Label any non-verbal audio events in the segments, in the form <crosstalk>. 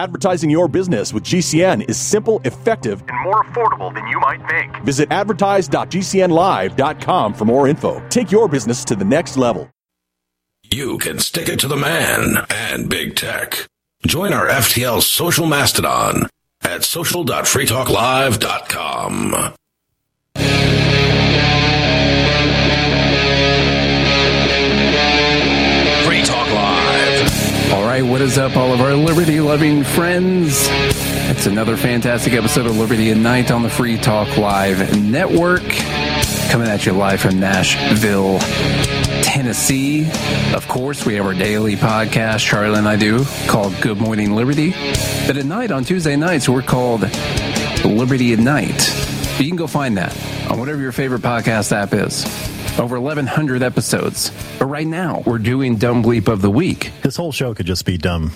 Advertising your business with GCN is simple, effective, and more affordable than you might think. Visit advertise.gcnlive.com for more info. Take your business to the next level. You can stick it to the man and big tech. Join our FTL social mastodon at social.freetalklive.com. what is up, all of our liberty loving friends? It's another fantastic episode of Liberty at Night on the Free Talk Live Network. Coming at you live from Nashville, Tennessee. Of course, we have our daily podcast, Charlie and I do, called Good Morning Liberty. But at night, on Tuesday nights, we're called Liberty at Night. You can go find that on whatever your favorite podcast app is. Over 1,100 episodes. But right now, we're doing Dumb Bleep of the Week. This whole show could just be dumb.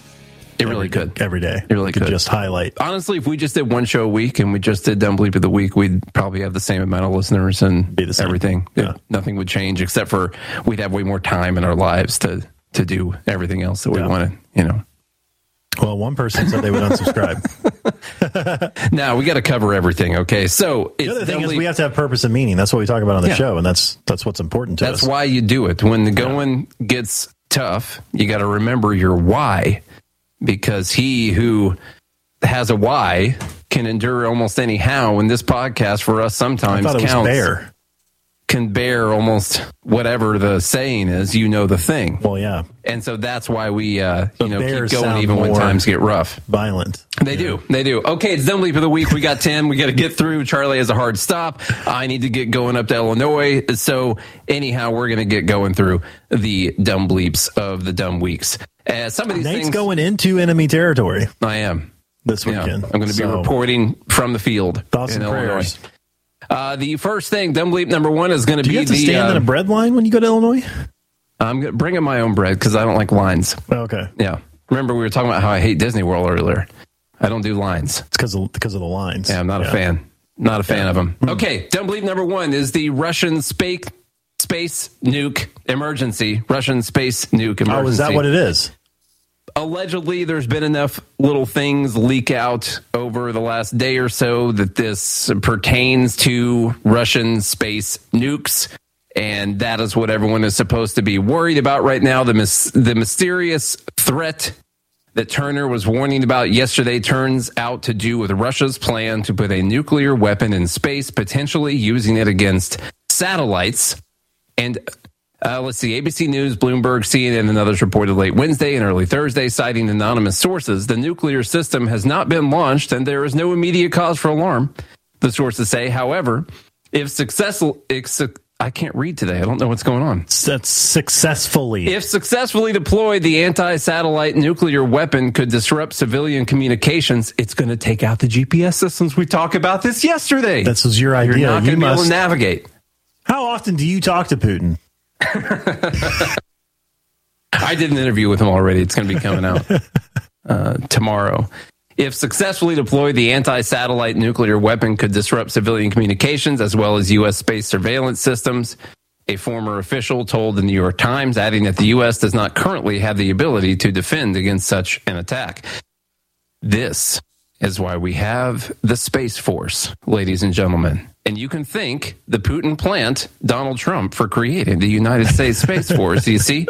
It really every, could. every day. It really could. just highlight. Honestly, if we just did one show a week and we just did Dumb Bleep of the Week, we'd probably have the same amount of listeners and Be the same. everything. Yeah. Nothing would change except for we'd have way more time in our lives to to do everything else that we Yeah. want to, you know. Well, one person said they would unsubscribe. <laughs> Now we got to cover everything. Okay, so the other thing is we have to have purpose and meaning. That's what we talk about on the Yeah. show, and that's that's what's important to That's us. That's why you do it. When the going gets tough, you got to remember your why, because he who has a why can endure almost any how. And this podcast for us I sometimes thought it was counts. Can bear almost whatever the saying is, you know the thing. Well, yeah, And so that's why we uh, you know keep going even when times get rough. violent. They do. They do. Okay, it's Dumb Bleep of the Week. We got 10. We got to get through. Charlie has a hard stop. I need to get going up to Illinois. So, anyhow, we're going to get going through the Dumb Bleeps of the Dumb Weeks. Uh, some of these Nate's things. going into enemy territory I am. this Yeah, weekend. I'm going to be So, reporting from the field Thoughts in and Illinois. Uh, the first thing, Dumb Bleep number one, is going to Do be you have to the. stand in a bread line when you go to Illinois? I'm gonna- bringing my own bread because I don't like lines. Okay, Yeah. Remember, we were talking about how I hate Disney World earlier. I don't do lines. it's because of, because of the lines. Yeah, I'm not a fan. Not a fan of them. Okay, don't believe number one is the Russian space space nuke emergency. Russian space nuke emergency. Oh, is that what it is? Allegedly, there's been enough little things leak out over the last day or so that this pertains to Russian space nukes. And that is what everyone is supposed to be worried about right now. The, mys- the mysterious threat that Turner was warning about yesterday turns out to do with Russia's plan to put a nuclear weapon in space, potentially using it against satellites. And uh, let's see, ABC News, Bloomberg, CNN, and others reported late Wednesday and early Thursday, citing anonymous sources. The nuclear system has not been launched, and there is no immediate cause for alarm. The sources say, however, if successful, if, su- I can't read today. I don't know what's going on. That's successfully. If successfully deployed, the anti satellite nuclear weapon could disrupt civilian communications. It's going to take out the GPS systems. We talked about this yesterday. this was your idea. You're not You going to be able to navigate. How often do you talk to Putin? <laughs> I did an interview with him already. It's going to be coming out <laughs> uh, tomorrow. If successfully deployed, the anti satellite nuclear weapon could disrupt civilian communications as well as U.S. space surveillance systems. A former official told the New York Times, adding that the U.S. does not currently have the ability to defend against such an attack. This is why we have the Space Force, ladies and gentlemen. And you can thank the Putin plant Donald Trump for creating the United States Space <laughs> Force. You see,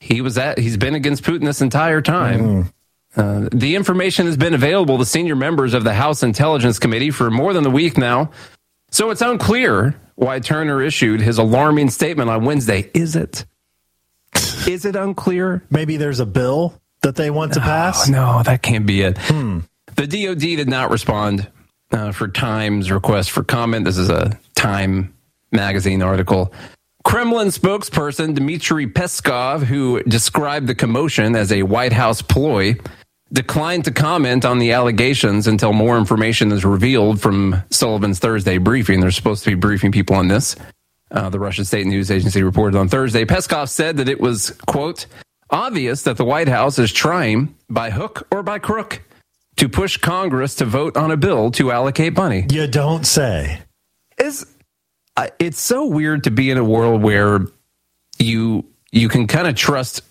he was at he's been against Putin this entire time. Uh, the information has been available to senior members of the House Intelligence Committee for more than a week now. So it's unclear why Turner issued his alarming statement on Wednesday. Is it? Is it unclear? Maybe there's a bill that they want to pass. Oh, no, that can't be it. The DoD did not respond uh, for Time's request for comment. This is a Time magazine article. Kremlin spokesperson Dmitry Peskov, who described the commotion as a White House ploy, declined to comment on the allegations until more information is revealed from Sullivan's Thursday briefing. They're supposed to be briefing people on this. Uh, the Russian state news agency reported on Thursday. Peskov said that it was, quote, obvious that the White House is trying, by hook or by crook, to push Congress to vote on a bill to allocate money. You don't say. Is I- it's so weird to be in a world where you you can kind of trust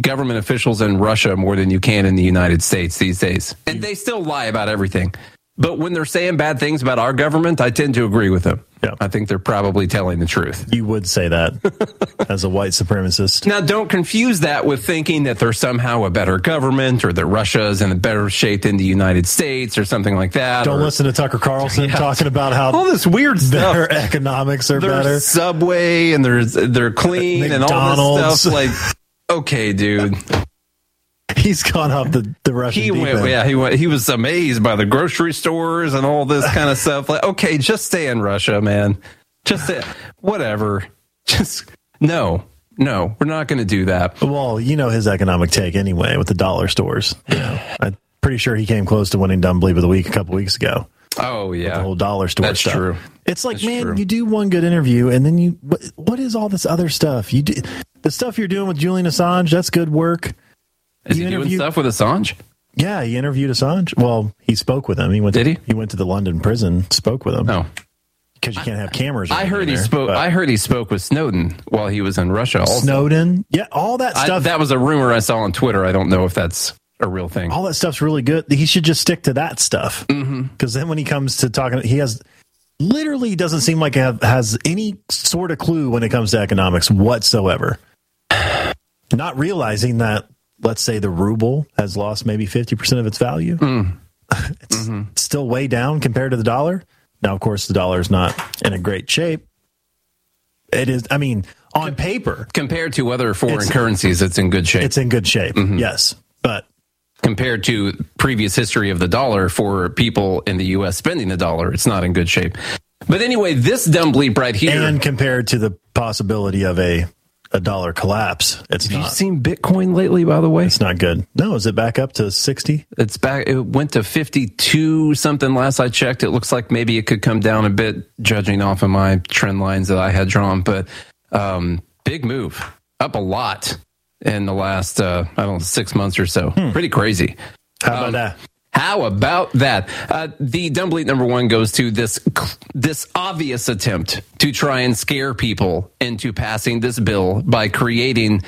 government officials in Russia more than you can in the United States these days. And they still lie about everything. But when they're saying bad things about our government, I tend to agree with them. Yeah. I think they're probably telling the truth. You would say that <laughs> as a white supremacist. Now, don't confuse that with thinking that they're somehow a better government or that Russia is in a better shape than the United States or something like that. Don't or listen to Tucker Carlson <laughs> Yeah. talking about how all this weird stuff. their economics are There's better. Subway and there's they're clean and all this stuff. Like, okay, dude. <laughs> He's gone off the, the Russian He went, end. yeah, he went. He was amazed by the grocery stores and all this kind of stuff. Like, okay, just stay in Russia, man. Just stay, whatever. Just no, no, we're not going to do that. Well, you know his economic take anyway with the dollar stores. You know, I'm pretty sure he came close to winning Dumb Believe of the Week a couple weeks ago. Oh yeah, The whole dollar store That's stuff. true. It's like, That's man, true. you do one good interview and then you what, what is all this other stuff? You do the stuff you're doing with Julian Assange, that's good work. Is you he doing stuff with Assange? Yeah, he interviewed Assange. Well, he spoke with him. He went Did to, he? He went to the London prison, spoke with him. No, Because you can't have cameras. I heard he there, spoke. I heard he spoke with Snowden while he was in Russia. Also. Snowden. Yeah, all that stuff. I- that was a rumor I saw on Twitter. I don't know if that's a real thing. all that stuff's really good. He should just stick to that stuff. Because Mm-hmm. then when he comes to talking, he has literally doesn't seem like he have, has any sort of clue when it comes to economics whatsoever. <sighs> Not realizing that, let's say, the ruble has lost maybe 50% of its value. Mm. <laughs> it's Mm-hmm. still way down compared to the dollar. Now, of course, the dollar is not in a great shape. It is, I mean, on paper, Compared to other foreign It's- currencies, it's in good shape. it's in good shape. Mm-hmm. Yes. But compared to previous history of the dollar for people in the U.S. spending the dollar, it's not in good shape. But anyway, this dumb bleep right here. and compared to the possibility of a a dollar collapse, it's have you not. seen Bitcoin lately? By the way, It's not good. No, is it back up to sixty? it's back. It went to fifty-two something last I checked. It looks like maybe it could come down a bit, judging off of my trend lines that I had drawn. But um, big move, up a lot in the last uh, I don't know six months or so. Pretty crazy. How about that? How about that? Uh, the dumb bleep number one goes to this this obvious attempt to try and scare people into passing this bill by creating,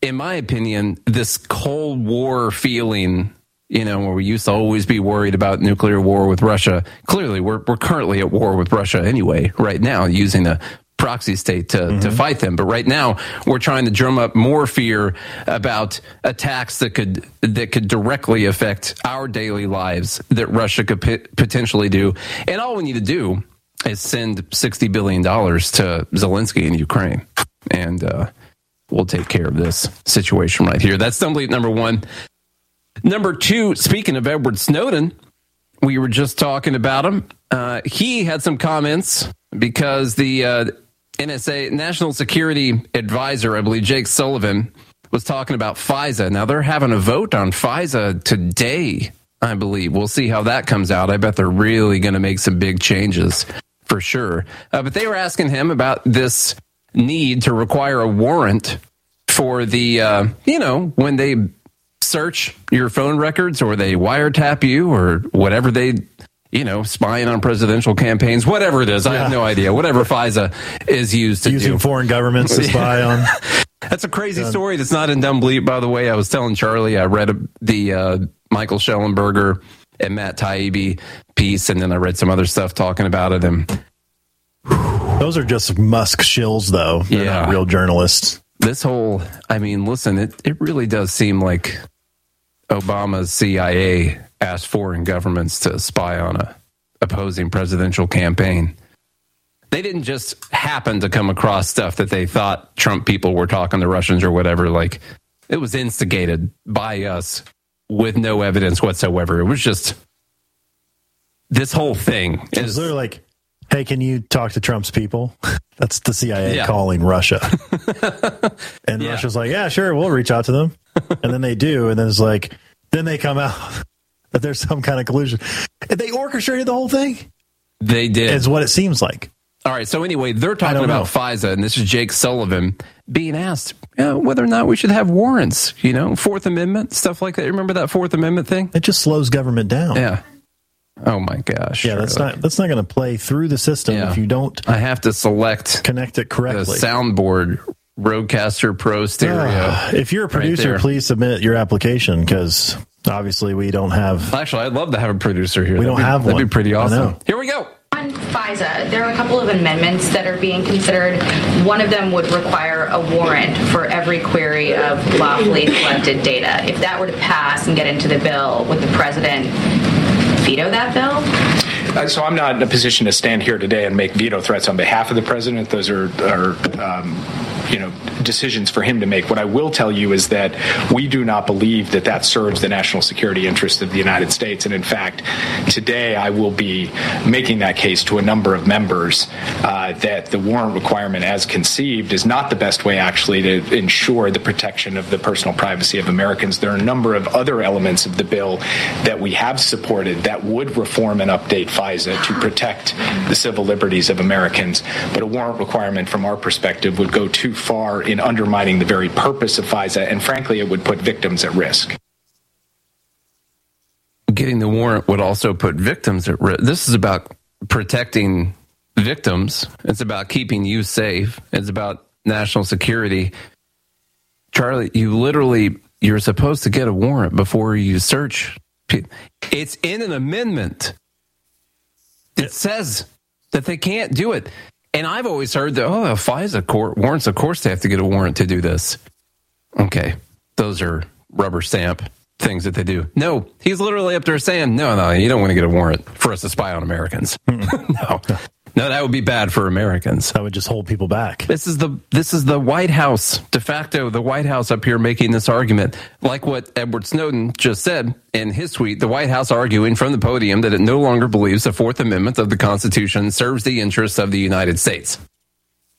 in my opinion, this Cold War feeling. You know, where we used to always be worried about nuclear war with Russia. Clearly, we're we're currently at war with Russia anyway, right now, using a proxy state to, to fight them. But right now, we're trying to drum up more fear about attacks that could that could directly affect our daily lives that Russia could p- potentially do. And all we need to do is send sixty billion dollars to Zelensky in Ukraine, and uh, we'll take care of this situation right here. That's stumbling number one. Number two, speaking of Edward Snowden, we were just talking about him. Uh, he had some comments because the uh, NSA, National Security Advisor, I believe Jake Sullivan, was talking about FISA. Now they're having a vote on FISA today, I believe. We'll see how that comes out. I bet they're really going to make some big changes for sure. Uh, but they were asking him about this need to require a warrant for the, uh, you know, when they search your phone records or they wiretap you or whatever they you know spying on presidential campaigns whatever it is i have no idea whatever <laughs> fisa is used to Using do foreign governments to spy on. <laughs> that's a crazy story that's not in dumb bleep by the way i was telling charlie i read the uh, michael shellenberger and matt taibbi piece and then i read some other stuff talking about it and <sighs> Those are just Musk shills, though. They're Yeah. not real journalists. this whole i mean listen it, it really does seem like obama's cia asked foreign governments to spy on a opposing presidential campaign they didn't just happen to come across stuff that they thought trump people were talking to russians or whatever like it was instigated by us with no evidence whatsoever it was just this whole thing It's is literally like, hey, can you talk to Trump's people? <laughs> That's the CIA Yeah. calling Russia. <laughs> and Yeah. Russia's like, yeah, sure, we'll reach out to them. <laughs> and then they do. And then it's like, then they come out that there's some kind of collusion. They orchestrated the whole thing, they did is what it seems like. All right. So anyway, they're talking about know. FISA, and this is Jake Sullivan being asked uh, whether or not we should have warrants. You know, Fourth Amendment stuff like that. Remember that Fourth Amendment thing? It just slows government down. Yeah. Oh my gosh. Yeah, that's not that's not going to play through the system Yeah. if you don't I have to select connect it the correctly. soundboard RODECaster Pro stereo. if you're a producer, there. please submit your application because obviously we don't have. Actually, I'd love to have a producer here. We That'd don't be- have That'd one. be pretty awesome. Here we go. On FISA, there are a couple of amendments that are being considered. One of them would require a warrant for every query of lawfully collected data. If that were to pass and get into the bill, would the president veto that bill? Uh, So I'm not in a position to stand here today and make veto threats on behalf of the president. Those are, are um, you know, decisions for him to make. What I will tell you is that we do not believe that that serves the national security interests of the United States. And in fact, today I will be making that case to a number of members uh, that the warrant requirement, as conceived, is not the best way actually to ensure the protection of the personal privacy of Americans. There are a number of other elements of the bill that we have supported that would reform and update FISA to protect the civil liberties of Americans. But a warrant requirement, from our perspective, would go too far in undermining the very purpose of FISA, and frankly, it would put victims at risk. Getting the warrant would also put victims at risk. This is about protecting victims. It's about keeping you safe. It's about national security. Charlie, you literally you're supposed to get a warrant before you search. It's in an amendment. It says that they can't do it. And I've always heard that oh, a FISA court warrants, of course they have to get a warrant to do this. Okay, those are rubber stamp things that they do. No, he's literally up there saying, no, no, you don't want to get a warrant for us to spy on Americans. <laughs> no, no, that would be bad for Americans. That would just hold people back. This is the this is the White House de facto the White House up here making this argument, like what Edward Snowden just said in his tweet. The White House arguing from the podium that it no longer believes the Fourth Amendment of the Constitution serves the interests of the United States.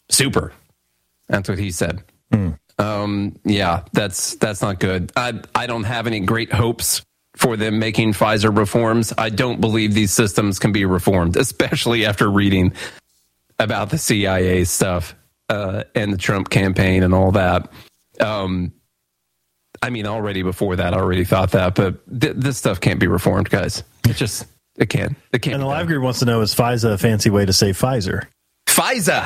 Super, that's what he said. Um, yeah, that's that's not good. I I don't have any great hopes for them making FISA reforms. I don't believe these systems can be reformed, <laughs> especially after reading about the CIA stuff uh, and the Trump campaign and all that. Um, I mean, already before that, I already thought that, but th- this stuff can't be reformed, guys. It just it can't. It can't. And the live group wants to know is FISA a fancy way to say Pfizer? Pfizer.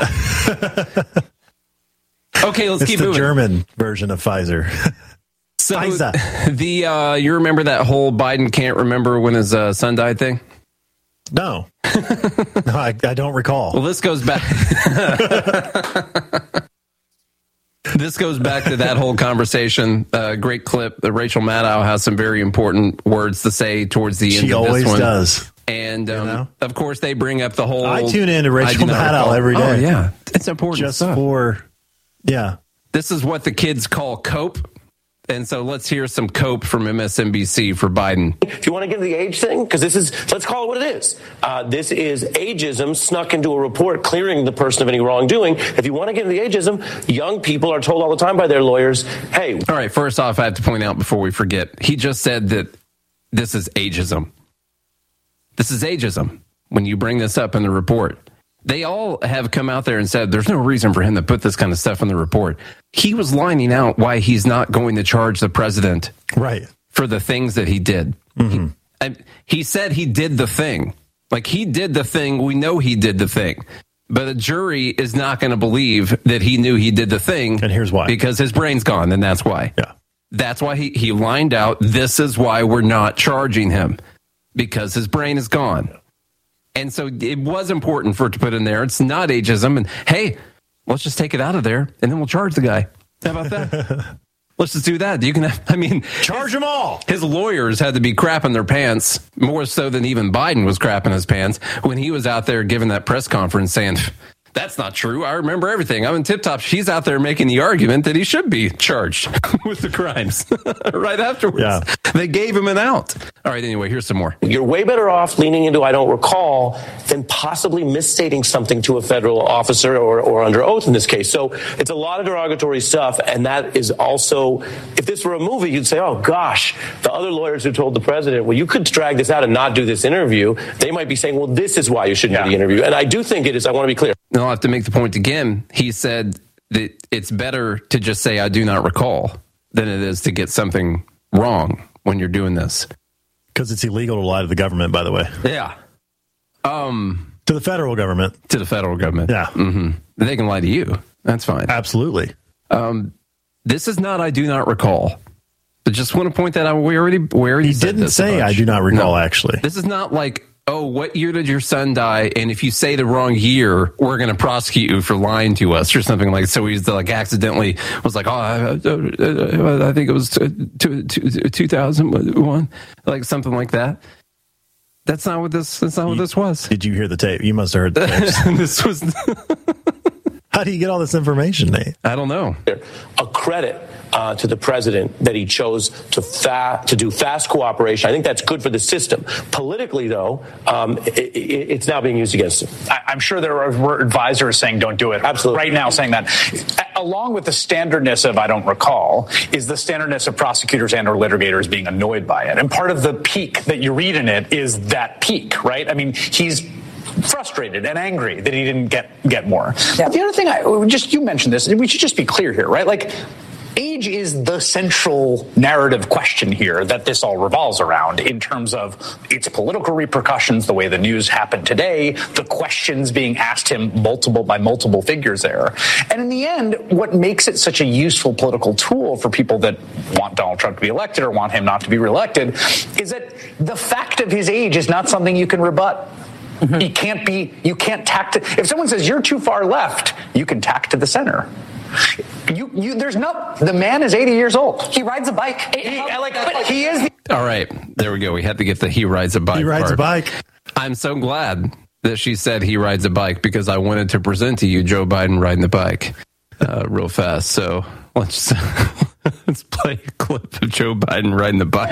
<laughs> okay, let's It's keep the moving. German version of Pfizer. <laughs> So Pfizer. <laughs> the uh, you remember that whole Biden can't remember when his uh, son died thing? no, <laughs> no, I, I don't recall. Well, this goes back. <laughs> this goes back to that whole conversation. Uh, great clip. that Rachel Maddow has some very important words to say towards the end she of always this one. does. And um, know? of course, they bring up the whole. I tune in to Rachel Maddow every Oh, yeah, it's important Just stuff. for, yeah. this is what the kids call cope. And so let's hear some cope from MSNBC for Biden. If you want to get into the age thing, because this is, let's call it what it is. Uh, this is ageism snuck into a report clearing the person of any wrongdoing. If you want to get into the ageism, young people are told all the time by their lawyers, hey, All right, first off, I have to point out before we forget, he just said that this is ageism. This is ageism when you bring this up in the report. They all have come out there and said there's no reason for him to put this kind of stuff in the report. He was lining out why he's not going to charge the president Right. for the things that he did. Mm-hmm. He, and he said he did the thing. Like he did the thing. We know he did the thing. But a jury is not going to believe that he knew he did the thing. And here's why. Because his brain's gone, and that's why. Yeah. That's why he, he lined out this is why we're not charging him. Because his brain is gone. And so it was important for it to put in there. It's not ageism. And hey, let's just take it out of there and then we'll charge the guy. How about that? <laughs> let's just do that. You can have, I mean, Charge them all. his lawyers had to be crapping their pants more so than even Biden was crapping his pants when he was out there giving that press conference saying, that's not true. I remember everything. I'm in tip top. She's out there making the argument that he should be charged <laughs> with the crimes <laughs> right afterwards. Yeah. They gave him an out. All right. Anyway, here's some more. you're way better off leaning into I don't recall than possibly misstating something to a federal officer or, or under oath in this case. So it's a lot of derogatory stuff. And that is also, if this were a movie, you'd say, oh gosh, the other lawyers who told the president, well, you could drag this out and not do this interview. They might be saying, well, this is why you shouldn't do the interview. And I do think it is, I want to be clear. And I'll have to make the point again. He said that it's better to just say, I do not recall, than it is to get something wrong when you're doing this. Because it's illegal to lie to the government, by the way. Yeah. Um, To the federal government. to the federal government. Yeah. hmm They can lie to you. That's fine. Absolutely. Um, this is not. I do not recall. I just want to point that out. We already we already He didn't say. I do not recall, No. actually. This is not like, oh, what year did your son die? And if you say the wrong year, we're going to prosecute you for lying to us or something like. That. So he's like accidentally was like, oh, I, I, I think it was two thousand one, like something like that. That's not what this. That's not what this was. Did you hear the tape? You must have heard the <laughs> tapes. this was. How do you get all this information, Nate? I don't know. a credit uh, to the president that he chose to fa- to do fast cooperation. I think that's good for the system. Politically, though, um, i i it's now being used against him. I, I'm sure there are advisors saying don't do it. Absolutely. Right now saying that. Along with the standardness of I don't recall is the standardness of prosecutors and or litigators being annoyed by it. And part of the peak that you read in it is that peak, right? I mean, he's frustrated and angry that he didn't get get more. But the other thing I just you mentioned this, we should just be clear here, right? Like age is the central narrative question here that this all revolves around in terms of its political repercussions, the way the news happened today, the questions being asked him multiple by multiple figures there. And in the end, what makes it such a useful political tool for people that want Donald Trump to be elected or want him not to be reelected is that the fact of his age is not something you can rebut. He can't be, you can't tack to, if someone says you're too far left, you can tack to the center. You, you, there's no, the man is 80 years old. He rides a bike. He, like, he is the All right, there we go. We had to get the he rides a bike. He rides a bike. I'm so glad that she said he rides a bike because I wanted to present to you Joe Biden riding the bike uh, real fast. So let's <laughs> let's play a clip of Joe Biden riding the bike.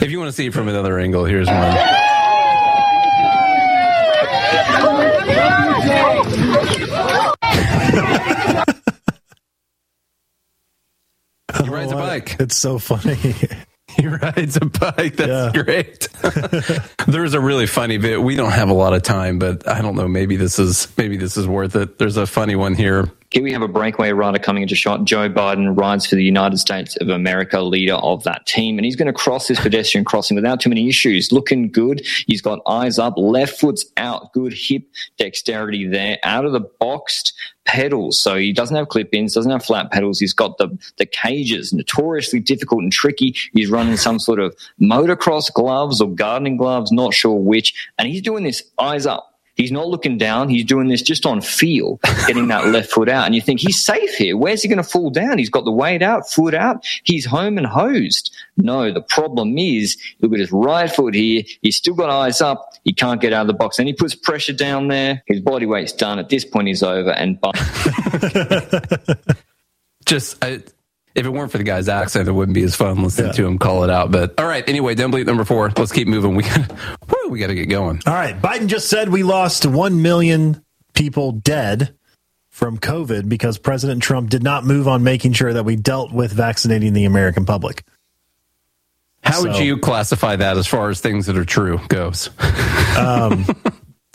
If you want to see it from another angle, here's one. He rides a bike. It's so funny. <laughs> He <laughs> rides a bike. That's Yeah. great. <laughs> <laughs> There's a really funny bit. We don't have a lot of time, but I don't know. Maybe this is maybe this is worth it. There's a funny one here. Here we have a breakaway rider coming into shot. Joe Biden rides for the United States of America, leader of that team. And he's going to cross this pedestrian crossing without too many issues. Looking good. He's got eyes up, left foot's out, good hip dexterity there, out of the boxed pedals. So he doesn't have clip ins, doesn't have flat pedals. He's got the, the cages, notoriously difficult and tricky. He's running some sort of motocross gloves or gardening gloves, not sure which. And he's doing this eyes up. He's not looking down. He's doing this just on feel, getting that left foot out. And you think he's safe here. Where's he going to fall down? He's got the weight out, foot out. He's home and hosed. No, the problem is look at his right foot here. He's still got eyes up. He can't get out of the box. And he puts pressure down there. His body weight's done. At this point, he's over. And <laughs> Just I, if it weren't for the guy's accent, it wouldn't be as fun listening to him call it out. But all right, anyway, dumb bleep number four. Let's keep moving. We woo, we got to get going. All right. Biden just said we lost 1 million people dead from COVID because President Trump did not move on making sure that we dealt with vaccinating the American public. How would you classify that as far as things that are true goes? Um, <laughs>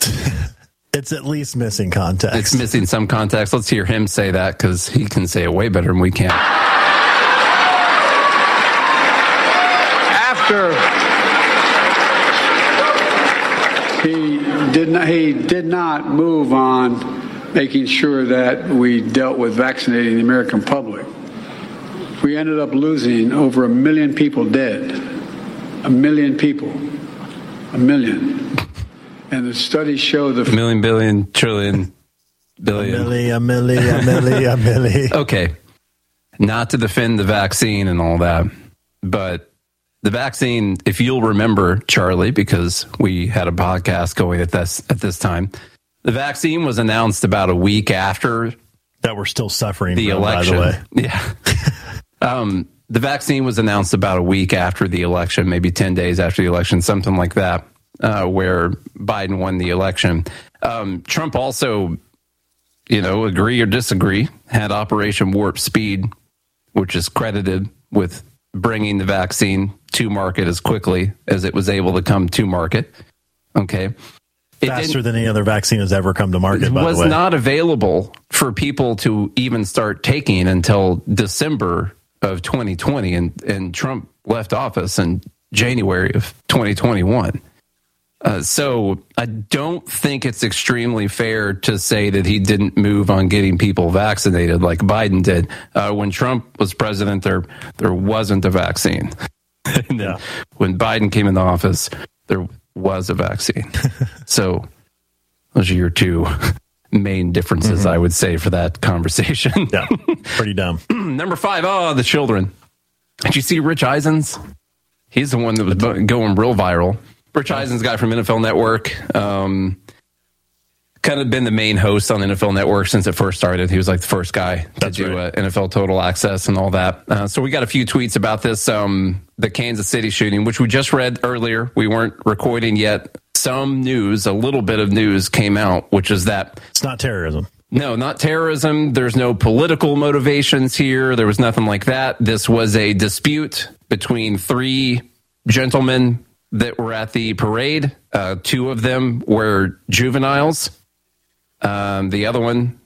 it's at least missing context. It's missing some context. Let's hear him say that because he can say it way better than we can. after he did not he did not move on making sure that we dealt with vaccinating the American public. We ended up losing over a million people dead. A million people. A million. And the studies show the Million, billion, trillion, billion. Millie, a millie, a millie, a millie. <laughs> Okay. Not to defend the vaccine and all that, but the vaccine, if you'll remember, Charlie, because we had a podcast going at this at this time, the vaccine was announced about a week after that we're still suffering the from, by election. the way. <laughs> Yeah. um, the vaccine was announced about a week after the election, maybe 10 days after the election, something like that, uh, where Biden won the election. Um, Trump also, you know, agree or disagree, had Operation Warp Speed, which is credited with bringing the vaccine to market as quickly as it was able to come to market. Okay. It Faster than any other vaccine has ever come to market, by was the way. not available for people to even start taking until December of 2020, and and Trump left office, in January of 2021. Uh, so I don't think it's extremely fair to say that he didn't move on getting people vaccinated like Biden did. Uh, when Trump was president, there there wasn't a vaccine. <laughs> and then when Biden came into office, there was a vaccine. <laughs> so those are your two <laughs> main differences, I would say, for that conversation. yeah, pretty dumb. <clears throat> Number five, oh, the children. Did you see Rich Eisens? He's the one that was going real viral. Rich Eisen's guy from NFL Network. Um, kind of been the main host on NFL Network since it first started. He was like the first guy to That's do right. uh, NFL Total Access and all that. Uh, so we got a few tweets about this, um, the Kansas City shooting, which we just read earlier. We weren't recording yet. Some news, a little bit of news came out, which is that It's not terrorism. no, not terrorism. There's no political motivations here. There was nothing like that. This was a dispute between three gentlemen that were at the parade. Uh, two of them were juveniles. Um, the other one,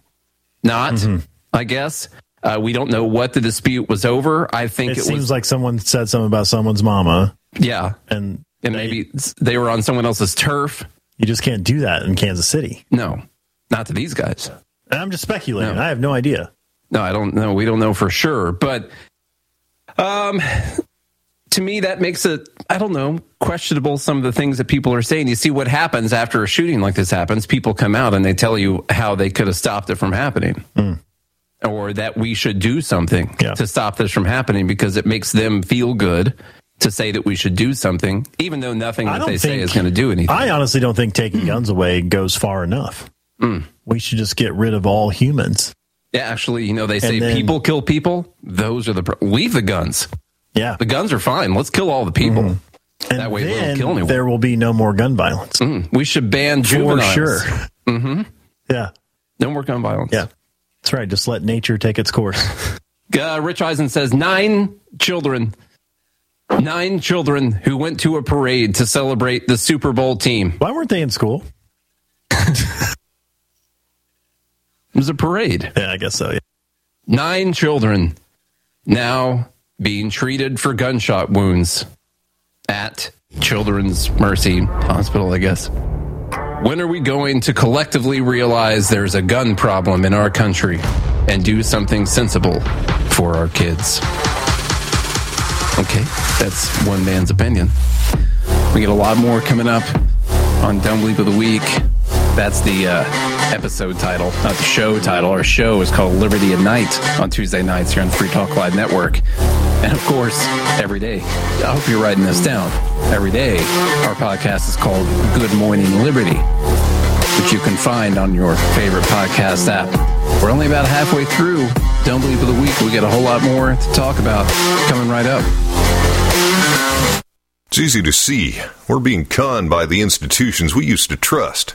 not, I guess. Uh, we don't know what the dispute was over. I think It, it, seems was, like someone said something about someone's mama, yeah. and And maybe they were on someone else's turf. you just can't do that in Kansas City. No, not to these guys. And I'm just speculating. No. I have no idea. No, I don't know. We don't know for sure, but um, to me, that makes it I don't know questionable. Some of the things that people are saying. You see what happens after a shooting like this happens. People come out and they tell you how they could have stopped it from happening, or that we should do something. Yeah. to stop this from happening because it makes them feel good to say that we should do something, even though nothing that they say is going to do anything. I honestly don't think taking guns away goes far enough. We should just get rid of all humans. yeah, actually, you know, they say then- people kill people. Those are the pro- leave the guns. Yeah. The guns are fine. Let's kill all the people. And That way we don't then kill anyone. there will be no more gun violence. Mm, we should ban For sure. Mm-hmm. Yeah. No more gun violence. Yeah. That's right. Just let nature take its course. <laughs> Uh, Rich Eisen says nine children, nine children who went to a parade to celebrate the Super Bowl team. Why weren't they in school? <laughs> It was a parade. Yeah, I guess so. Yeah. Nine children now being treated for gunshot wounds at Children's Mercy Hospital, I guess. When are we going to collectively realize there's a gun problem in our country and do something sensible for our kids? Okay, that's one man's opinion. We get a lot more coming up on Dumb Bleep of the Week. That's the uh, episode title, not the show title. Our show is called Liberty at Night on Tuesday nights here on Free Talk Live Network. And of course, every day, I hope you're writing this down. Every day, our podcast is called Good Morning Liberty, which you can find on your favorite podcast app. We're only about halfway through Don't Believe of the Week. We got a whole lot more to talk about coming right up. It's easy to see. We're being conned by the institutions we used to trust.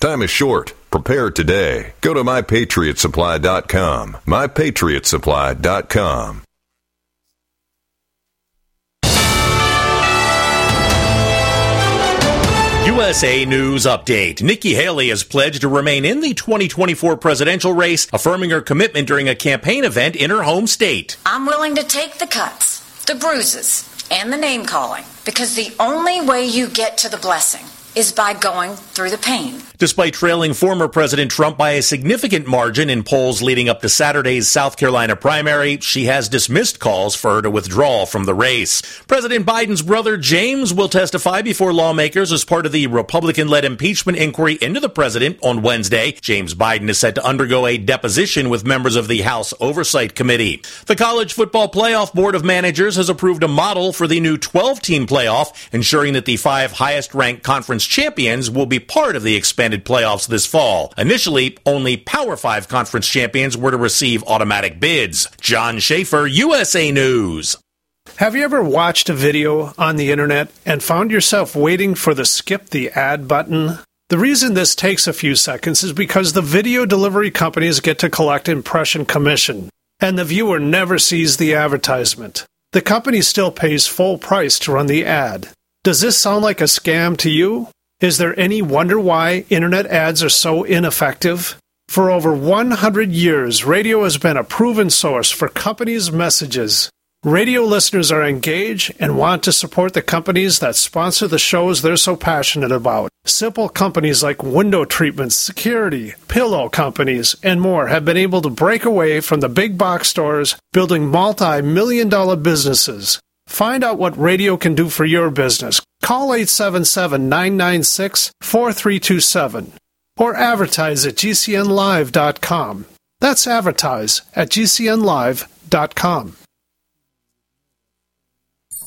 Time is short. Prepare today. Go to mypatriotsupply.com. Mypatriotsupply.com. USA News Update. Nikki Haley has pledged to remain in the 2024 presidential race, affirming her commitment during a campaign event in her home state. I'm willing to take the cuts, the bruises, and the name calling because the only way you get to the blessing is by going through the pain. Despite trailing former President Trump by a significant margin in polls leading up to Saturday's South Carolina primary, she has dismissed calls for her to withdraw from the race. President Biden's brother James will testify before lawmakers as part of the Republican led impeachment inquiry into the president on Wednesday. James Biden is set to undergo a deposition with members of the House Oversight Committee. The College Football Playoff Board of Managers has approved a model for the new 12 team playoff, ensuring that the five highest ranked conference champions will be part of the expanded playoffs this fall. Initially, only Power 5 conference champions were to receive automatic bids. John Schaefer, USA News. Have you ever watched a video on the internet and found yourself waiting for the skip the ad button? The reason this takes a few seconds is because the video delivery companies get to collect impression commission, and the viewer never sees the advertisement. The company still pays full price to run the ad. Does this sound like a scam to you? Is there any wonder why internet ads are so ineffective? For over 100 years, radio has been a proven source for companies' messages. Radio listeners are engaged and want to support the companies that sponsor the shows they're so passionate about. Simple companies like window treatments, security, pillow companies, and more have been able to break away from the big box stores, building multi million dollar businesses. Find out what radio can do for your business. Call 877 996 4327 or advertise at gcnlive.com. That's advertise at gcnlive.com.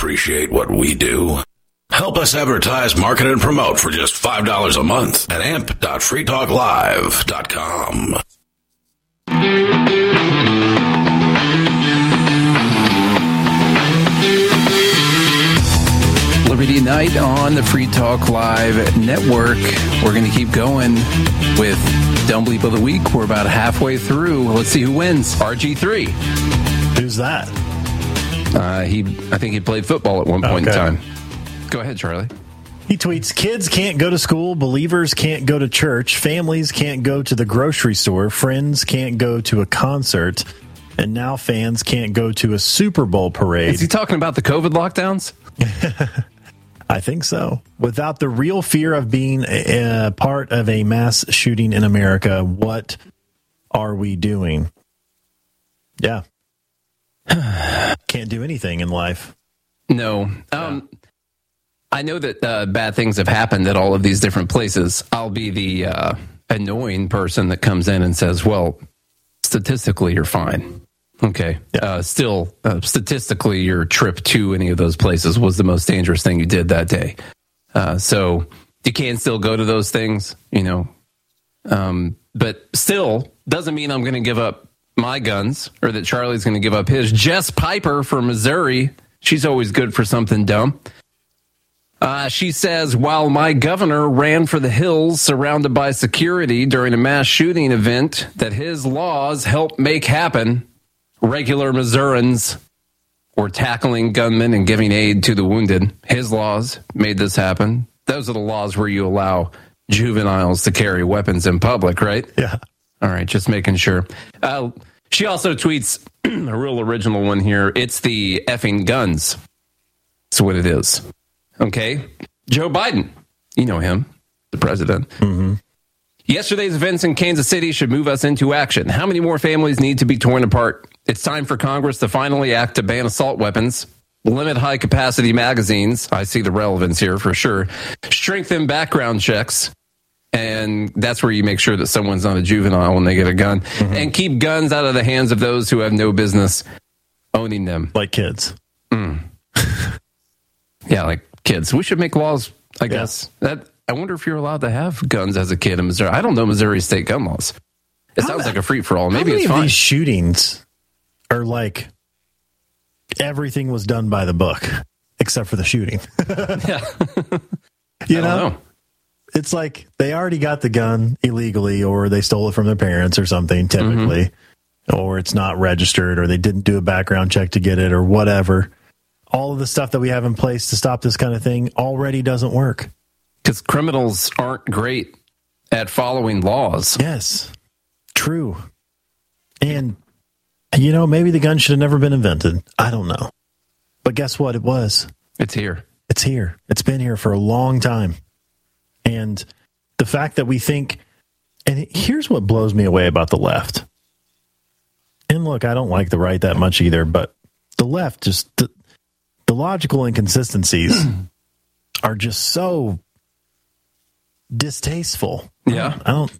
Appreciate what we do? Help us advertise, market, and promote for just $5 a month at amp.freetalklive.com. Liberty Night on the Free Talk Live network. We're going to keep going with Don't Bleep of the Week. We're about halfway through. Let's see who wins. RG3. Who's that? Uh, he, I think he played football at one point Okay. in time. Go ahead, Charlie. He tweets Kids can't go to school, believers can't go to church, families can't go to the grocery store, friends can't go to a concert, and now fans can't go to a Super Bowl parade. Is he talking about the COVID lockdowns? <laughs> I think so. Without the real fear of being a, a part of a mass shooting in America, what are we doing? Yeah. <sighs> Can't do anything in life. No. Um, I know that uh, bad things have happened at all of these different places. I'll be the uh, annoying person that comes in and says, well, statistically, you're fine. Okay. Uh, still, uh, statistically, your trip to any of those places was the most dangerous thing you did that day. Uh, so you can still go to those things, you know. Um, but still, doesn't mean I'm going to give up my guns or that Charlie's going to give up his. Jess Piper from Missouri. She's always good for something dumb. Uh, she says, while my governor ran for the hills surrounded by security during a mass shooting event that his laws helped make happen, regular Missourians were tackling gunmen and giving aid to the wounded. His laws made this happen. Those are the laws where you allow juveniles to carry weapons in public, right? Yeah. All right, just making sure. Uh, she also tweets <clears throat> a real original one here. It's the effing guns. That's what it is. Okay. Joe Biden, you know him, the president. Mm-hmm. Yesterday's events in Kansas City should move us into action. How many more families need to be torn apart? It's time for Congress to finally act to ban assault weapons. limit high capacity magazines. I see the relevance here for sure. Strengthen background checks. And that's where you make sure that someone's not a juvenile when they get a gun. And keep guns out of the hands of those who have no business owning them. Like kids. Mm. <laughs> yeah, like kids. We should make laws, I guess. That I wonder if you're allowed to have guns as a kid in Missouri. I don't know Missouri state gun laws. It sounds like a free for all. Maybe How many it's of fine. these shootings are like everything was done by the book except for the shooting? <laughs> yeah. you I don't know? know. It's like they already got the gun illegally or they stole it from their parents or something typically. Mm-hmm. Or it's not registered or they didn't do a background check to get it or whatever. All of the stuff that we have in place to stop this kind of thing already doesn't work. Because criminals aren't great at following laws. Yes. True. And, you know, maybe the gun should have never been invented. I don't know. But guess what? It was. It's here. It's here. It's been here for a long time. And the fact that we think, and here's what blows me away about the left. And look, I don't like the right that much either, but the left just, the, the logical inconsistencies <clears throat> are just so distasteful. Yeah. I don't,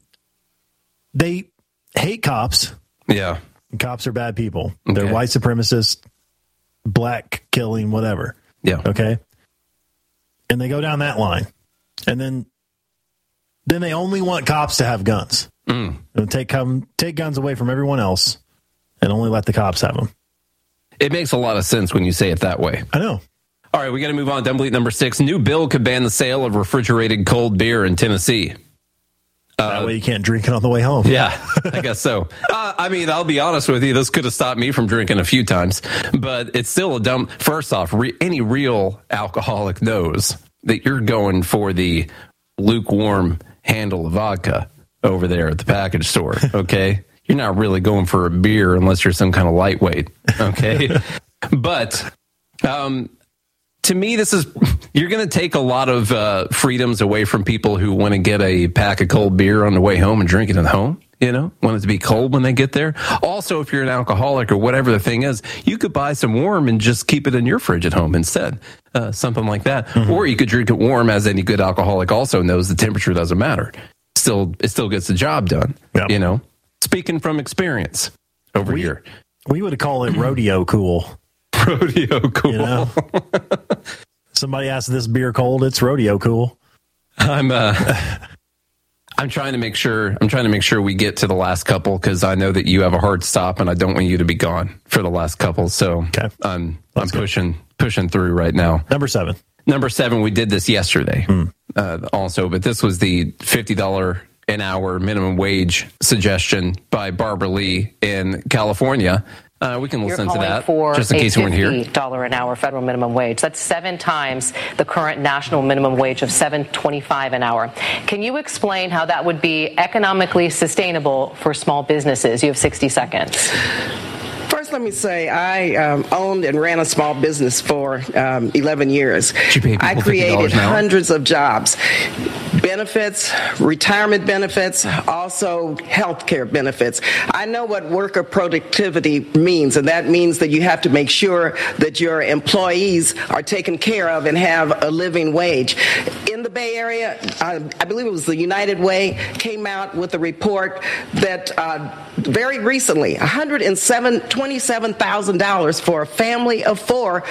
they hate cops. Yeah. Cops are bad people. They're Okay. white supremacists, black killing, whatever. Yeah. Okay. And they go down that line. And then then they only want cops to have guns. Mm. And take come take guns away from everyone else and only let the cops have them. It makes a lot of sense when you say it that way. I know. All right, we got to move on. Dumb bleep number six. New bill could ban the sale of refrigerated cold beer in Tennessee. that way you can't drink it on the way home. Yeah, <laughs> I guess so. Uh, I mean, I'll be honest with you. This could have stopped me from drinking a few times, but it's still a dumb. First off, re- any real alcoholic knows that you're going for the lukewarm handle of vodka over there at the package store. <laughs> Okay. you're not really going for a beer unless you're some kind of lightweight. Okay. <laughs> but, um, to me, this is you're going to take a lot of uh, freedoms away from people who want to get a pack of cold beer on the way home and drink it at home. You know, want it to be cold when they get there. Also, if you're an alcoholic or whatever the thing is, you could buy some warm and just keep it in your fridge at home instead, uh, something like that. Or you could drink it warm, as any good alcoholic also knows the temperature doesn't matter. Still, it still gets the job done. You know, speaking from experience over here. We would call it rodeo cool. Rodeo <laughs> cool. You know? Somebody asked this beer cold, it's rodeo cool. I'm uh <laughs> I'm trying to make sure I'm trying to make sure we get to the last couple because I know that you have a hard stop and I don't want you to be gone for the last couple. So I'm I'm pushing pushing through right now. Number seven. Number seven, we did this yesterday uh, also, but this was the fifty dollar an hour minimum wage suggestion by Barbara Lee in California. Uh, we can listen to that for just in case you weren't here. $50 an hour federal minimum wage. That's seven times the current national minimum wage of 7.25 an hour. Can you explain how that would be economically sustainable for small businesses? You have 60 seconds. First, let me say I um, owned and ran a small business for um, 11 years. I created hundreds of jobs, benefits, retirement benefits, also health care benefits. I know what worker productivity means, and that means that you have to make sure that your employees are taken care of and have a living wage. In the Bay Area, uh, I believe it was the United Way came out with a report that uh, very recently, $127,000 for a family of four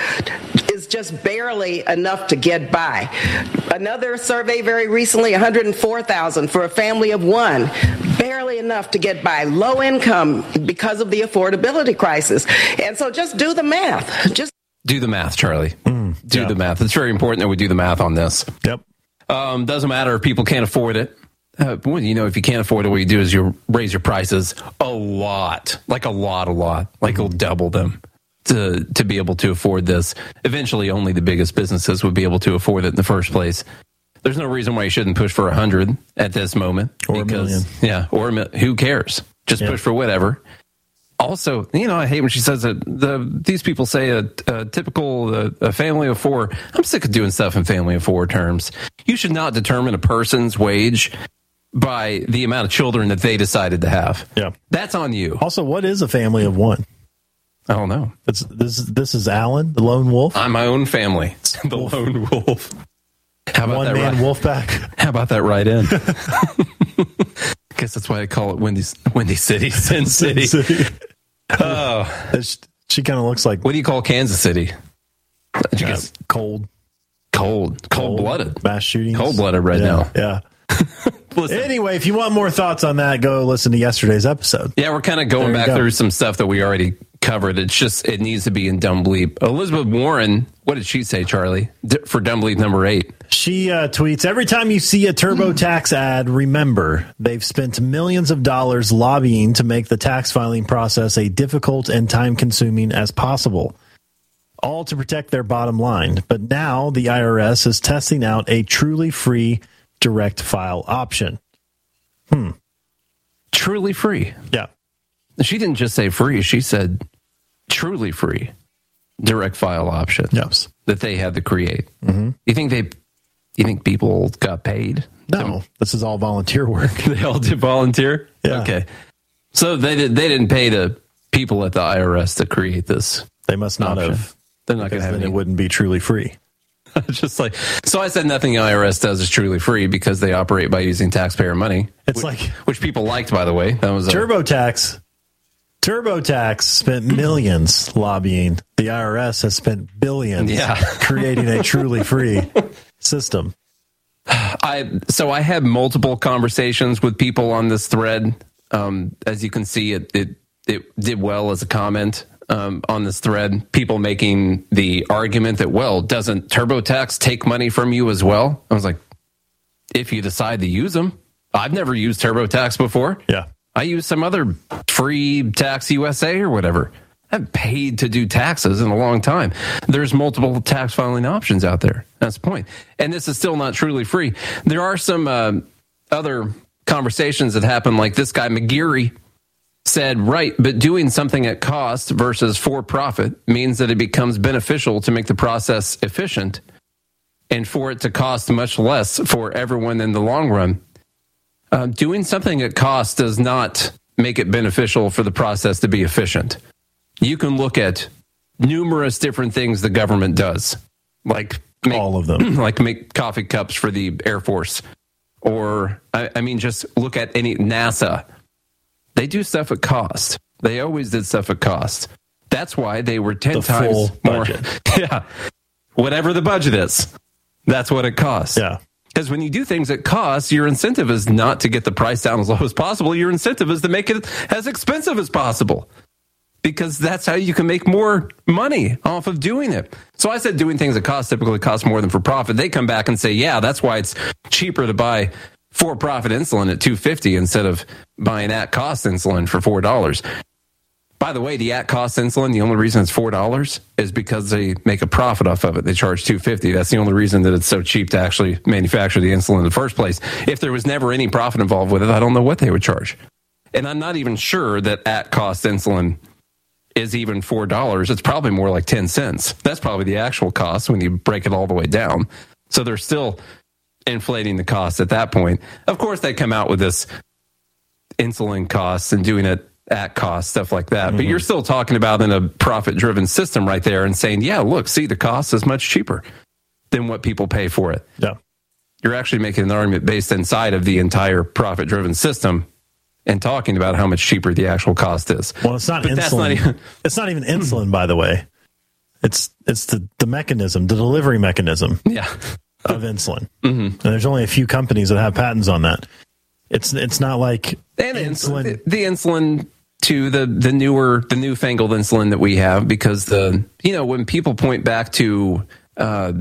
is just barely enough to get by. Another survey very recently, 104,000 for a family of one, barely enough to get by. Low income because of the affordability crisis. And so just do the math. Just Do the math, Charlie. do the math. It's very important that we do the math on this. Yep. Um, doesn't matter if people can't afford it. Uh, you know, if you can't afford it, what you do is you raise your prices a lot, like a lot, a lot, like you'll double them to to be able to afford this. Eventually, only the biggest businesses would be able to afford it in the first place. There's no reason why you shouldn't push for a hundred at this moment, Or a million. Yeah, or a who cares? Just push for whatever. Also, you know, I hate when she says that the these people say a, a typical uh, a family of four. I'm sick of doing stuff in family of four terms. You should not determine a person's wage by the amount of children that they decided to have. Yeah. That's on you. Also, what is a family of one? I don't know. It's, this this is Alan, the lone wolf. I'm my own family. <laughs> the lone wolf. How about One that man right? wolf pack. <laughs> How about that right in? I <laughs> guess that's why I call it Windy Windy City, Sin City. Oh, It's- she kind of looks like what do you call Kansas City? Uh, cold, Cold, cold blooded, mass shootings. cold blooded right yeah, now. Yeah. Listen. Anyway, if you want more thoughts on that, go listen to yesterday's episode. Yeah, we're kind of going back go. through some stuff that we already covered. It's just it needs to be in dumb bleep. Elizabeth Warren, what did she say, Charlie, D- for dumb bleep number eight? She uh, tweets Every time you see a TurboTax <laughs> ad, remember they've spent millions of dollars lobbying to make the tax filing process a difficult and time consuming as possible, all to protect their bottom line. But now the IRS is testing out a truly free direct file option. Hmm. Truly free. Yeah. She didn't just say free; she said truly free direct file option. Yes. that they had to create. Mm-hmm. You think they? You think people got paid? No, this is all volunteer work. <laughs> they all did volunteer. Yeah. Okay, so they did. They didn't pay the people at the IRS to create this. They must not option. have. They're not going to have then any. it wouldn't be truly free. <laughs> just like so, I said nothing the IRS does is truly free because they operate by using taxpayer money. It's which, like which people liked, by the way. That was a, TurboTax. TurboTax spent millions lobbying. The IRS has spent billions Yeah. <laughs> creating a truly free system. I so I had multiple conversations with people on this thread. Um, as you can see, it it it did well as a comment um, on this thread. People making the argument that well, doesn't TurboTax take money from you as well? I was like, if you decide to use them, I've never used TurboTax before. Yeah. I use some other free tax USA or whatever. I haven't paid to do taxes in a long time. There's multiple tax filing options out there. That's the point. And this is still not truly free. There are some uh, other conversations that happen, like this guy McGeary said, right, but doing something at cost versus for profit means that it becomes beneficial to make the process efficient and for it to cost much less for everyone in the long run. Uh, doing something at cost does not make it beneficial for the process to be efficient. You can look at numerous different things the government does, like make, All of them. <clears throat> like make coffee cups for the Air Force, or I, I mean, just look at any NASA. They do stuff at cost. They always did stuff at cost. That's why they were ten The times more. <laughs> yeah, whatever the budget is, that's what it costs. Yeah. Because when you do things at cost, your incentive is not to get the price down as low as possible. Your incentive is to make it as expensive as possible. Because that's how you can make more money off of doing it. So I said doing things at cost typically cost more than for profit. They come back and say, yeah, that's why it's cheaper to buy for profit insulin at 250 instead of buying at cost insulin for $4. By the way, the at cost insulin, the only reason it's four dollars is because they make a profit off of it. They charge two fifty. That's the only reason that it's so cheap to actually manufacture the insulin in the first place. If there was never any profit involved with it, I don't know what they would charge. And I'm not even sure that at cost insulin is even four dollars. It's probably more like ten cents. That's probably the actual cost when you break it all the way down. So they're still inflating the cost at that point. Of course, they come out with this insulin costs and doing it at cost, stuff like that. But you're still talking about in a profit driven system right there and saying, yeah, look, see, the cost is much cheaper than what people pay for it. Yeah. You're actually making an argument based inside of the entire profit driven system and talking about how much cheaper the actual cost is. Well, it's not But insulin. not even- <laughs> it's not even insulin, by the way. It's it's the, the mechanism, the delivery mechanism Yeah. of insulin. <laughs> Mm-hmm. And there's only a few companies that have patents on that. It's it's not like and insulin. The, the insulin to the the newer the newfangled insulin that we have because the you know when people point back to uh,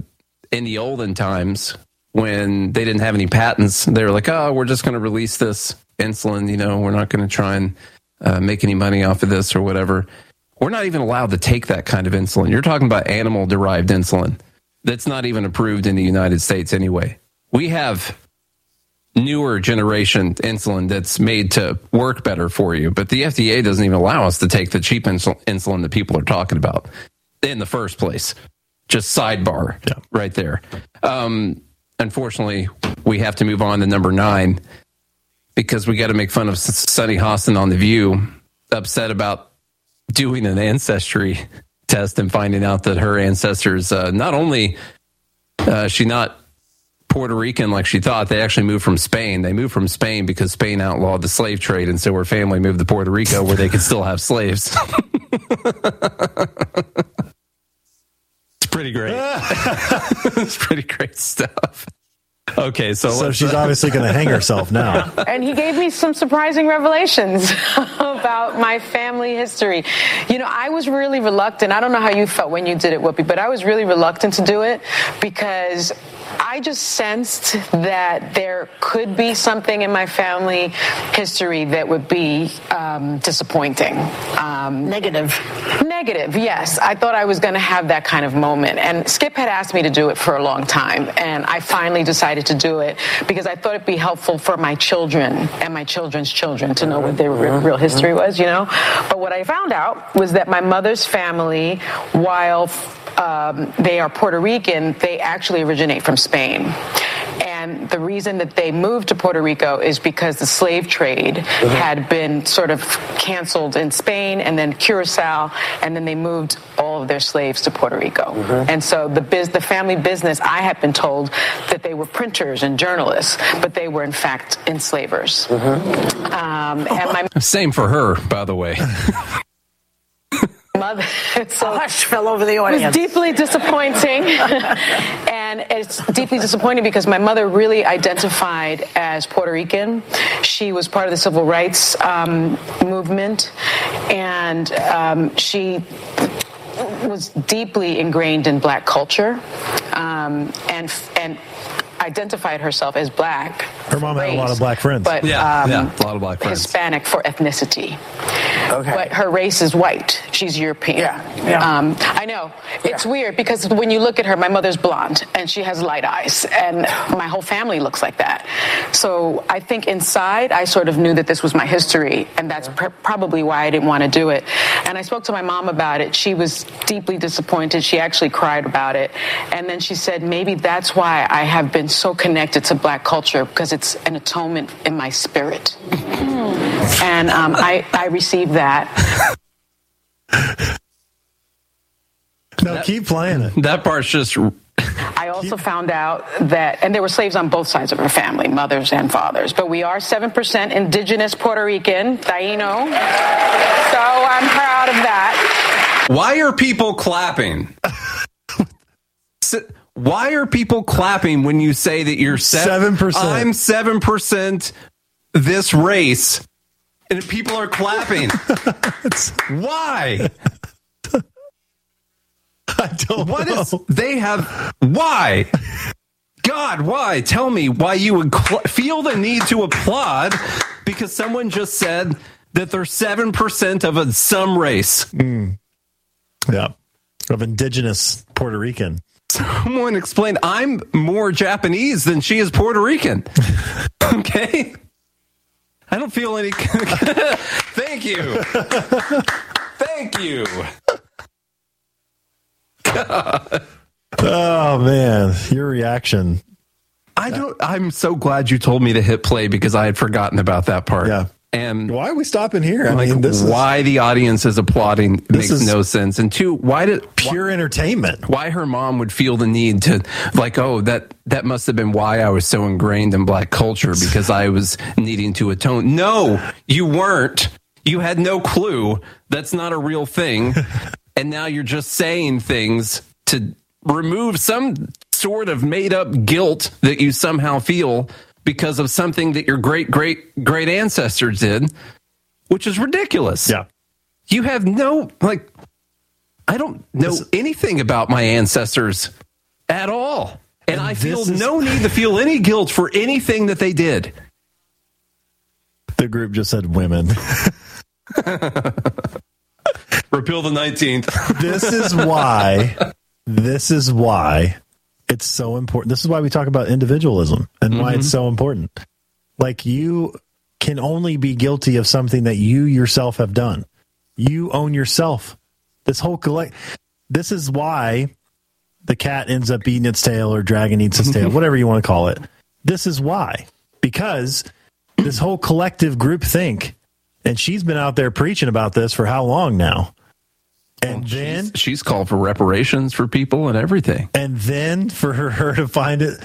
in the olden times when they didn't have any patents they were like oh we're just going to release this insulin you know we're not going to try and uh, make any money off of this or whatever we're not even allowed to take that kind of insulin you're talking about animal derived insulin that's not even approved in the United States anyway we have newer generation insulin that's made to work better for you. But the FDA doesn't even allow us to take the cheap insul- insulin that people are talking about in the first place. Just sidebar right there. Um, unfortunately, we have to move on to number nine because we got to make fun of Sunny Hostin on The View, upset about doing an ancestry test and finding out that her ancestors uh, not only uh, she not Puerto Rican like she thought. They actually moved from Spain. They moved from Spain because Spain outlawed the slave trade, and so her family moved to Puerto Rico where they could still have slaves. <laughs> it's pretty great. <laughs> it's pretty great stuff. Okay, so So let's- she's <laughs> obviously going to hang herself now. and he gave me some surprising revelations about my family history. You know, I was really reluctant. I don't know how you felt when you did it, Whoopi, but I was really reluctant to do it because I just sensed that there could be something in my family history that would be um, disappointing. Um, negative. Negative, yes. I thought I was going to have that kind of moment. And Skip had asked me to do it for a long time. And I finally decided to do it because I thought it'd be helpful for my children and my children's children to know what their real, real history was, you know? But what I found out was that my mother's family, while um, they are Puerto Rican, they actually originate from Spain. And the reason that they moved to Puerto Rico is because the slave trade uh-huh. had been sort of canceled in Spain and then Curacao, and then they moved all of their slaves to Puerto Rico. Uh-huh. And so the biz, the family business, I had been told that they were printers and journalists, but they were in fact enslavers. Uh-huh. Um, and my Same for her, by the way. <laughs> mother <laughs> so hush fell over the audience. It was deeply disappointing, <laughs> and it's deeply disappointing because my mother really identified as Puerto Rican. She was part of the civil rights um, movement, and um, she was deeply ingrained in black culture, um, and and identified herself as black. Her mom had a lot of black friends. But Yeah, um, yeah, a lot of black friends. Hispanic for ethnicity. Okay. But her race is white. She's European. Yeah. Um, I know. It's weird because when you look at her, my mother's blonde and she has light eyes, and my whole family looks like that. So I think inside, I sort of knew that this was my history, and that's pr- probably why I didn't want to do it. And I spoke to my mom about it. She was deeply disappointed. She actually cried about it. And then she said, maybe that's why I have been so connected to black culture because it's an atonement in my spirit. And um, I, I received that. No, keep playing it. That part's just. I also found out that, and there were slaves on both sides of her family, mothers and fathers, but we are 7% indigenous Puerto Rican, Taino. So I'm proud of that. Why are people clapping? <laughs> Why are people clapping when you say that you're seven 7%. I'm seven percent this race, and people are clapping. <laughs> Why? <laughs> I don't What know. is they have? Why? God, why? Tell me why you would cl- feel the need to applaud because someone just said that they're seven percent of a some race. Mm. Yeah. Of indigenous Puerto Rican. Someone explained I'm more Japanese than she is Puerto Rican. <laughs> okay. I don't feel any. <laughs> Thank you. Thank you. <laughs> Oh man, your reaction. I don't. I'm so glad you told me to hit play because I had forgotten about that part. Yeah. And Why are we stopping here? I like, mean, this is why the audience is applauding makes is- no sense. And two, why did pure entertainment. why her mom would feel the need to like oh that that must have been why I was so ingrained in black culture because I was needing to atone. No, you weren't. You had no clue. That's not a real thing. <laughs> and now you're just saying things to remove some sort of made up guilt that you somehow feel because of something that your great great great ancestors did, which is ridiculous. Yeah. You have no like I don't know anything about my ancestors at all. And, I feel is- no need to feel any guilt for anything that they did. The group just said women. Repeal the 19th. this is why this is why it's so important. This is why we talk about individualism and why it's mm-hmm. so important. Like you can only be guilty of something that you yourself have done. You own yourself. This whole collect this is why the cat ends up eating its tail or dragon eats its tail, <laughs> whatever you want to call it. This is why. Because this whole collective group think, and she's been out there preaching about this for how long now? And then she's, she's called for reparations for people and everything. and then for her, her to find it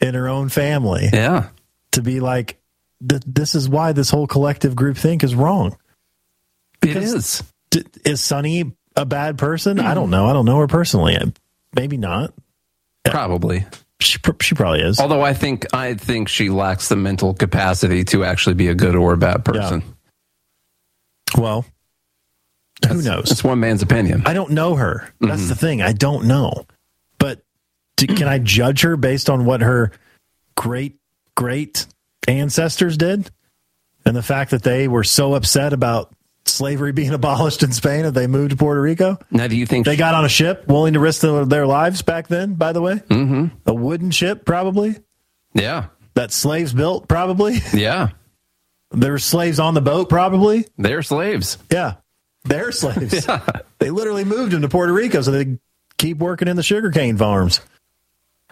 in her own family. Yeah. To be like, th- this is why this whole collective group think is wrong. It is. D- is Sunny a bad person? I don't know. I don't know her personally. Maybe not. Probably. She, pr- she probably is. Although I think I think she lacks the mental capacity to actually be a good or a bad person. Well, who knows? It's one man's opinion. I don't know her. That's Mhm. the thing. I don't know. But do, can I judge her based on what her great great ancestors did and the fact that they were so upset about slavery <laughs> being abolished in Spain that they moved to Puerto Rico? Now, do you think they got on a ship willing to risk their their lives back then? By the way, mm-hmm. a wooden ship, probably Yeah. that slaves built, probably. Yeah. There were slaves on the boat, probably. They're slaves. Yeah, they're slaves. <laughs> They literally moved them to Puerto Rico so they keep working in the sugarcane farms.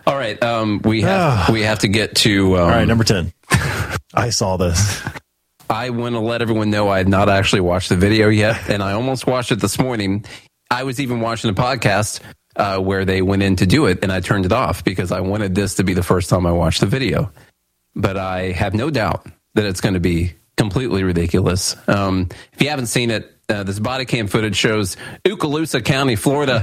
All right. Um, we have we have to get to. Um, All right, number ten. <laughs> I saw this. I want to let everyone know I had not actually watched the video yet, and I almost watched it this morning. I was even watching a podcast uh, where they went in to do it, and I turned it off because I wanted this to be the first time I watched the video. But I have no doubt that it's going to be completely ridiculous. Um, if you haven't seen it, uh, this body cam footage shows Okaloosa County, Florida,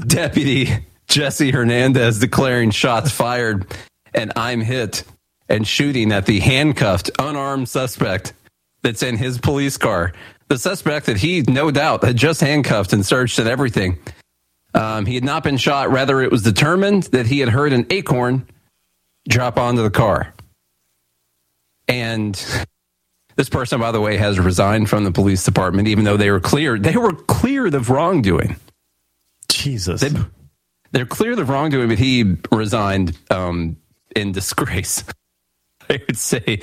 <laughs> Deputy Jesse Hernandez declaring shots fired, and I'm hit and shooting at the handcuffed, unarmed suspect that's in his police car. The suspect that he, no doubt, had just handcuffed and searched and everything. Um, he had not been shot. Rather, it was determined that he had heard an acorn drop onto the car. And this person, by the way, has resigned from the police department, even though they were cleared. They were cleared of wrongdoing. Jesus. They, they're cleared of wrongdoing, but he resigned um, in disgrace. <laughs> I would say,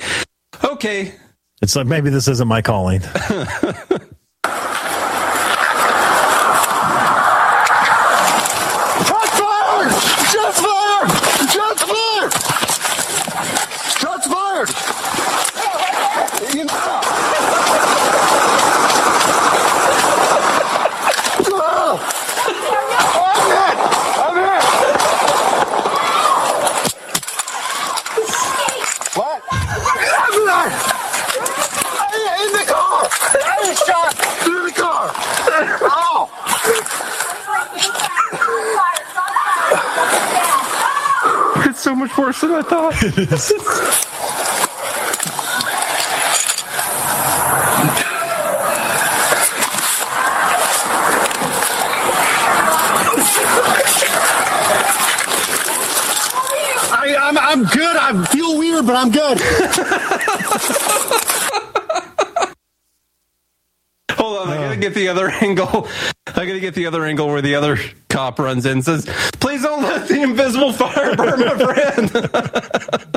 okay. It's like maybe this isn't my calling. <laughs> Shots fired! Shots fired! Shots fired! Shots fired! I'm hit! I'm hit! What? In the car! I was shot through the car! Ow! It's so much worse than I thought. <laughs> I, I'm, I'm good. I feel weird, but I'm good. <laughs> Hold on, I gotta get the other <laughs> angle. I gotta get the other angle where the other cop runs in and says, Please don't let the invisible fire burn my friend.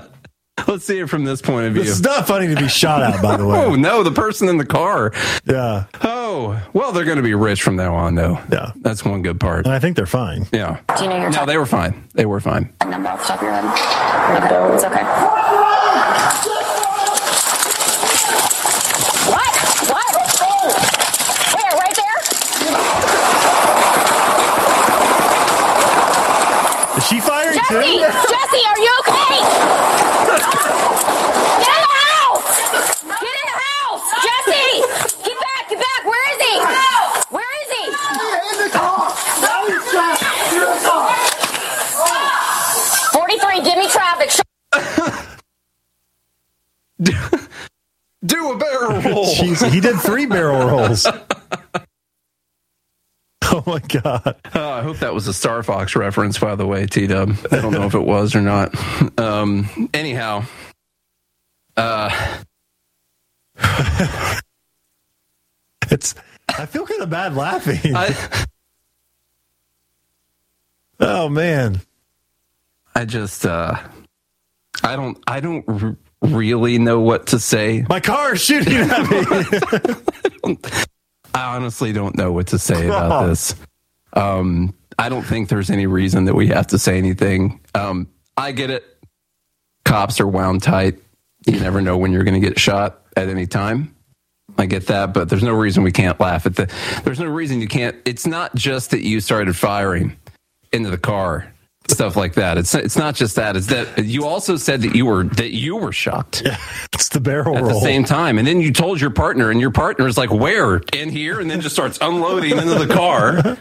<laughs> Let's see it from this point of view. It's not funny to be shot at, by the way. Oh, no, the person in the car. Yeah. Oh, well, they're going to be rich from now on, though. Yeah. That's one good part. And I think they're fine. Yeah. Do you know your No, they were fine. They were fine. number off the top of your head? Okay, it's okay. What? What? Where? Right there? Is she firing Jesse! too? Jesse, are you okay? Get in the house! Get in the house! Jesse! Get back! Get back! Where is he? Where is he? In the car! Now he's shot! In the car! 43, give me traffic. Do a barrel. Jeez, he did three barrel rolls. <laughs> Oh my god! Oh, I hope that was a Star Fox reference, by the way, T Dub. I don't know if it was or not. Um, anyhow, uh, It's. I feel kind of bad laughing. I, oh man! I just, uh, I don't, I don't r- really know what to say. My car is shooting at me. <laughs> I honestly don't know what to say about this. Um, I don't think there's any reason that we have to say anything. Um, I get it. Cops are wound tight. You never know when you're going to get shot at any time. I get that, but there's no reason we can't laugh at the. There's no reason you can't. It's not just that you started firing into the car, stuff like that. It's it's not just that. It's that you also said that you were that you were shocked. Yeah, it's the barrel at roll. the same time, and then you told your partner, and your partner is like, "Where in here?" And then just starts unloading into the car.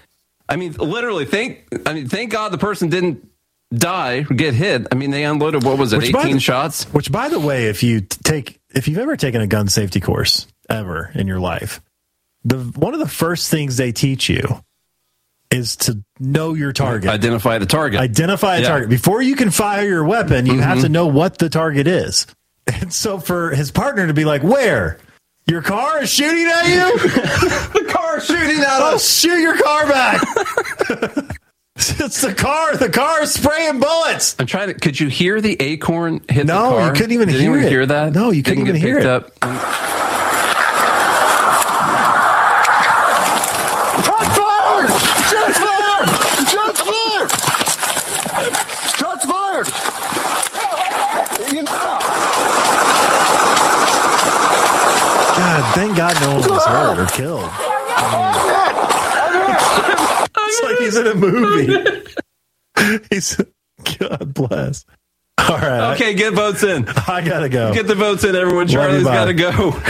I mean, literally, thank. I mean, thank God the person didn't die, get hit. I mean, they unloaded what was it, Which eighteen the- shots? Which, by the way, if you take if you've ever taken a gun safety course ever in your life, the one of the first things they teach you is to know your target. Identify the target. Identify a Yeah. target before you can fire your weapon. You have Mhm. to know what the target is. And so, for his partner to be like, "Where your car is shooting at you? <laughs> the car is shooting at us. Shoot your car back." <laughs> It's the car. The car is spraying bullets. I'm trying to. Could you hear the acorn hit No, the car? you couldn't even Did hear it. hear that? No, you couldn't Didn't even hear picked it. Up. Shots fired! Shots fired! Shots fired! Shots fired! God, thank God no one was hurt or killed. It's like he's in a movie. <laughs> He's God bless. All right. Okay, get votes in. I gotta go. Get the votes in, everyone. Charlie's bye. got to go. <laughs>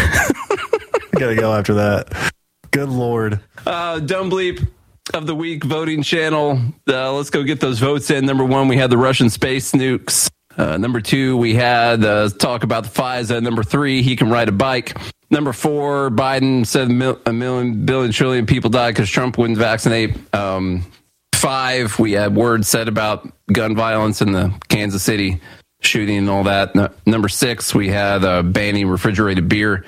Gotta go after that. Good lord. Uh, dumb bleep of the week voting channel. Uh, let's go get those votes in. Number one, we had the Russian space nukes. Uh, number two, we had uh, talk about the FISA. Number three, he can ride a bike. Number four, Biden said a million, billion, trillion people died because Trump wouldn't vaccinate. Um, five, we had words said about gun violence in the Kansas City shooting and all that. No- number six, we had uh, banning refrigerated beer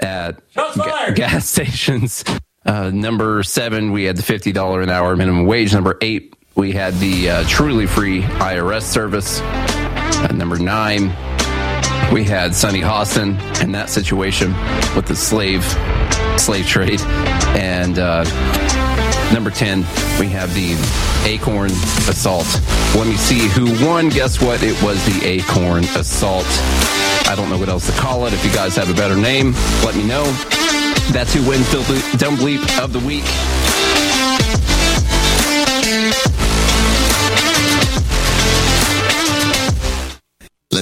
at ga- gas <laughs> stations. Uh, number seven, we had the fifty dollar an hour minimum wage. Number eight, we had the uh, truly free IRS service. Uh, number nine, we had Sunny Hostin and that situation with the slave slave trade, and uh, number ten, we have the Acorn assault. Let me see who won. Guess what? It was the Acorn assault. I don't know what else to call it. If you guys have a better name, let me know. That's who wins the dumb bleep of the week.